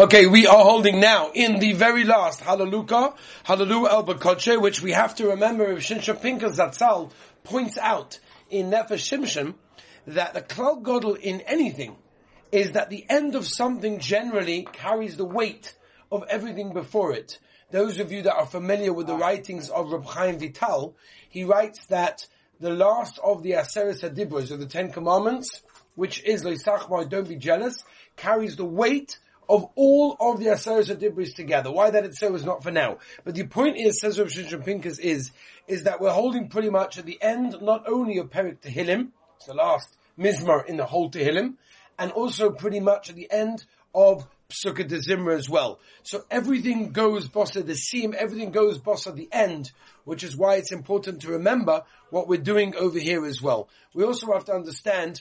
Okay, we are holding now in the very last Hallelujah, Hallelujah El Bakoche, which we have to remember if Shimshon Pinkus Zatzal points out in Nefesh Shimshon that the Klal Godel in anything is that the end of something generally carries the weight of everything before it. Those of you that are familiar with the ah. writings of Reb Chaim Vital, he writes that the last of the Aseret Hadibros, of the Ten Commandments, which is Leisachmar, don't be jealous, carries the weight of all of the Aseret Hadibros together. Why that it's so is not for now. But the point is, says Rav Shimshon Pinkus, is, is that we're holding pretty much at the end, not only of Perik Tehillim, it's the last Mizmar in the whole Tehillim, and also pretty much at the end of Psukkah de Zimra as well. So everything goes bossa the seam, everything goes bossa the end, which is why it's important to remember what we're doing over here as well. We also have to understand,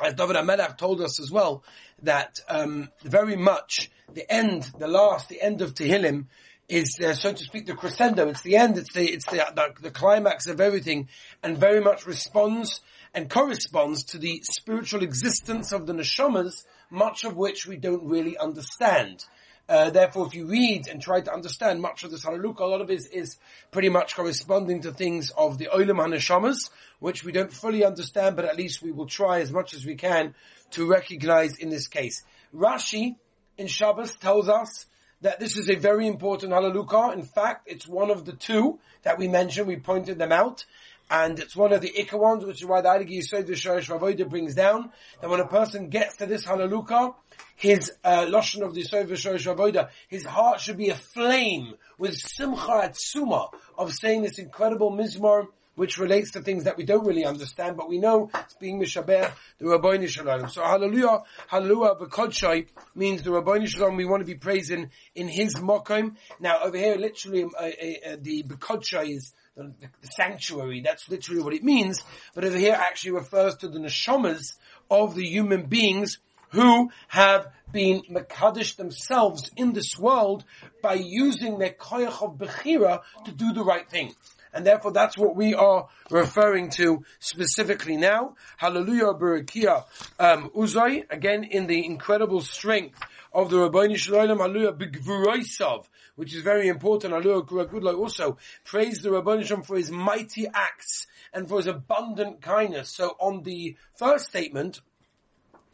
as David HaMelech told us as well, that um, very much the end, the last, the end of Tehillim is, uh, so to speak, the crescendo. It's the end. It's the it's the, the the climax of everything, and very much responds and corresponds to the spiritual existence of the neshamas, much of which we don't really understand. Uh, therefore, if you read and try to understand much of this Hallelujah, a lot of it is, is pretty much corresponding to things of the Olam HaNeshamas, which we don't fully understand, but at least we will try as much as we can to recognize in this case. Rashi in Shabbos tells us that this is a very important Hallelujah. In fact, it's one of the two that we mentioned. We pointed them out and it's one of the Ikka ones, which is why the Adigi Yisod Shorish Avodah brings down that when a person gets to this Hallelujah, his uh, Lashon of the Yisod Shorish Avodah, his heart should be aflame with Simcha Atzuma of saying this incredible Mizmor, which relates to things that we don't really understand, but we know it's being Mishabeh, the Rabbeinu Shalom. So Hallelujah, Hallelujah, V'Kodshai means the Rabbi Shalom, we want to be praising in his Mokim. Now over here, literally, uh, uh, uh, the B'Kodshai is the, the, sanctuary. That's literally what it means. But over here actually refers to the neshamas of the human beings who have been Makadish themselves in this world by using their koyach of Bechira to do the right thing. And therefore that's what we are referring to specifically now. Hallelujah Barakia um, Uzay, again in the incredible strength of the Rabbi Shalom Hallelujah Bigvuroisav, which is very important. Hallelujah Kurakudlai also praise the Rabbi Shalom for his mighty acts and for his abundant kindness. So on the first statement,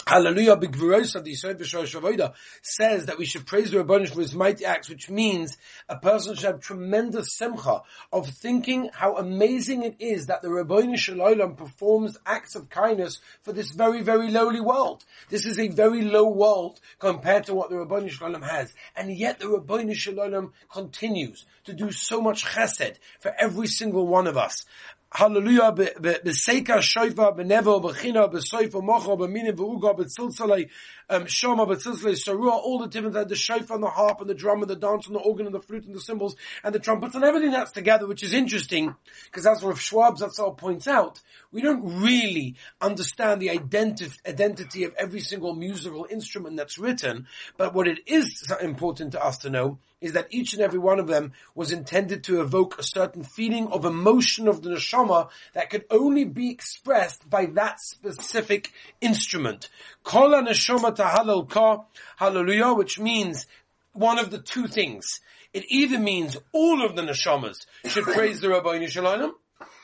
Hallelujah, big of the Yisrael B'Shor says that we should praise the Rabbanish for his mighty acts, which means a person should have tremendous simcha of thinking how amazing it is that the Rabbanish Shalom performs acts of kindness for this very, very lowly world. This is a very low world compared to what the Rabbanish Shalom has. And yet the Rabbanish Shalom continues to do so much chesed for every single one of us. Hallelujah, b'seika shoifa, b'nevo, b'china, b'soifa, mocha, b'minim, b'uga, b'tzilzalei, um, shoma, b'tzilzalei, sarua, all the different, the shofar and the harp and the drum and the dance and the organ and the flute and the cymbals and the trumpets and everything that's together, which is interesting, because as Rav Schwab Zatzal points out, we don't really understand the identity, identity of every single musical instrument that's written, but what it is important to us to know is that each and every one of them was intended to evoke a certain feeling of emotion of the neshama that could only be expressed by that specific instrument. Kol neshama tahalal ka, hallelujah, which means one of the two things. It either means all of the neshamas should praise the Rabbi Shalom,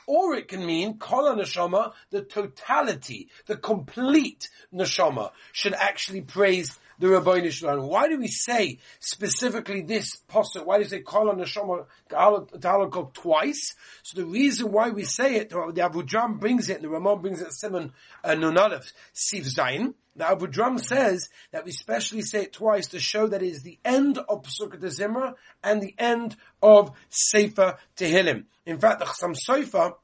or it can mean kol neshama, the totality, the complete neshama should actually praise the Rabbi Shalom. Why do we say specifically this posture? Why do we say Kol Neshama Ta'alakok twice? So the reason why we say it, the Avudraham brings it, the Ramon brings it, Simon uh, Nunalef, Siv Zayin. The Avudraham says that we specially say it twice to show that it is the end of Pesukah Zimra and the end of Sefer Tehillim. In fact, the Chassam Sofer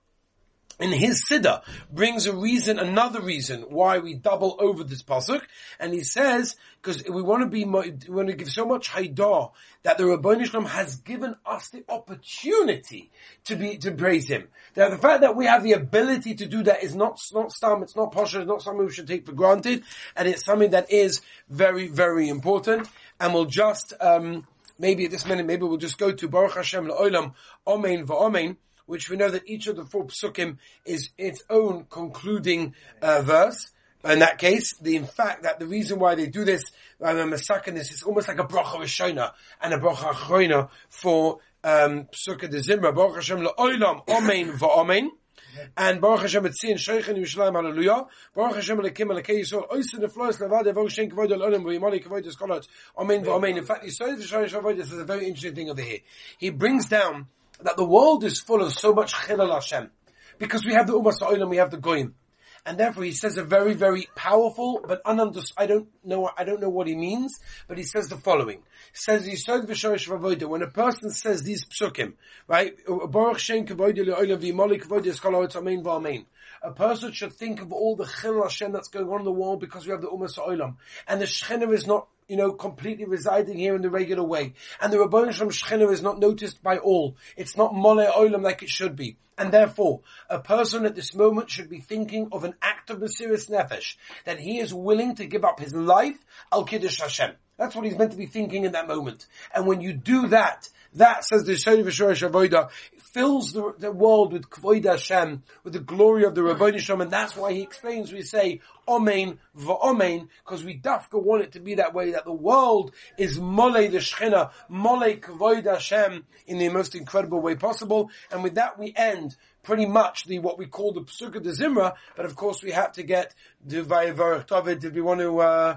in his Siddur brings a reason, another reason why we double over this pasuk, and he says because we want to be, we want to give so much haidah that the Rabbi Shalom has given us the opportunity to be to praise Him. Now, the fact that we have the ability to do that is not not stam, it's not posher, it's not something we should take for granted, and it's something that is very very important, and we'll just. Um, maybe at this minute, maybe we'll just go to Baruch Hashem la'olam, Amen va'amen, which we know that each of the four psukim is its own concluding uh, verse. in that case, the in fact that the reason why they do this, I'm masakin this, is almost like a bracha rishona and a bracha achroina for um, Psukkah de Zimra, Baruch Hashem le'olam, Amen va'amen. And Baruch Hashem Etzin Sheikhin Yerushalayim Hallelujah. Baruch Hashem Elekim Elekei Yisrael Oysa Neflois Levade Baruch Shem Kavod El Olam V'Yimali Kavod Eskolot Amen v'Amen. In fact, Yisrael V'Sharish Avodah this is a very interesting thing over here. He brings down that the world is full of so much Chilal Hashem. Because we have the Ummah Sa'olam, we have the Goyim and therefore he says a very, very powerful, but ununderstood, I don't know, I don't know what he means, but he says the following. He says, when a person says these psukim, right, Baruch. A person should think of all the chil Hashem that's going on in the world because we have the Ummah Sa'olam. And the Shekhinah is not you know, completely residing here in the regular way. And the Rabban Shem Shechina is not noticed by all. It's not Mole Olam like it should be. And therefore, a person at this moment should be thinking of an act of Mesiris Nefesh, that he is willing to give up his life, Al Kiddush Hashem. That's what he's meant to be thinking in that moment. And when you do that, that, says the Shari V'Shorish Avoida, fills the, the, world with Kvoid Hashem, with the glory of the Rabbi Shem, and that's why he explains, we say, Omein v'Omein, because we dafka want it to be that way, that the world is Mole the Shechina, Mole Kvoid Hashem, in the most incredible way possible, and with that we end pretty much the what we call the Psukkah de Zimra, but of course we have to get the Vayavarach David. Did we want to? Uh...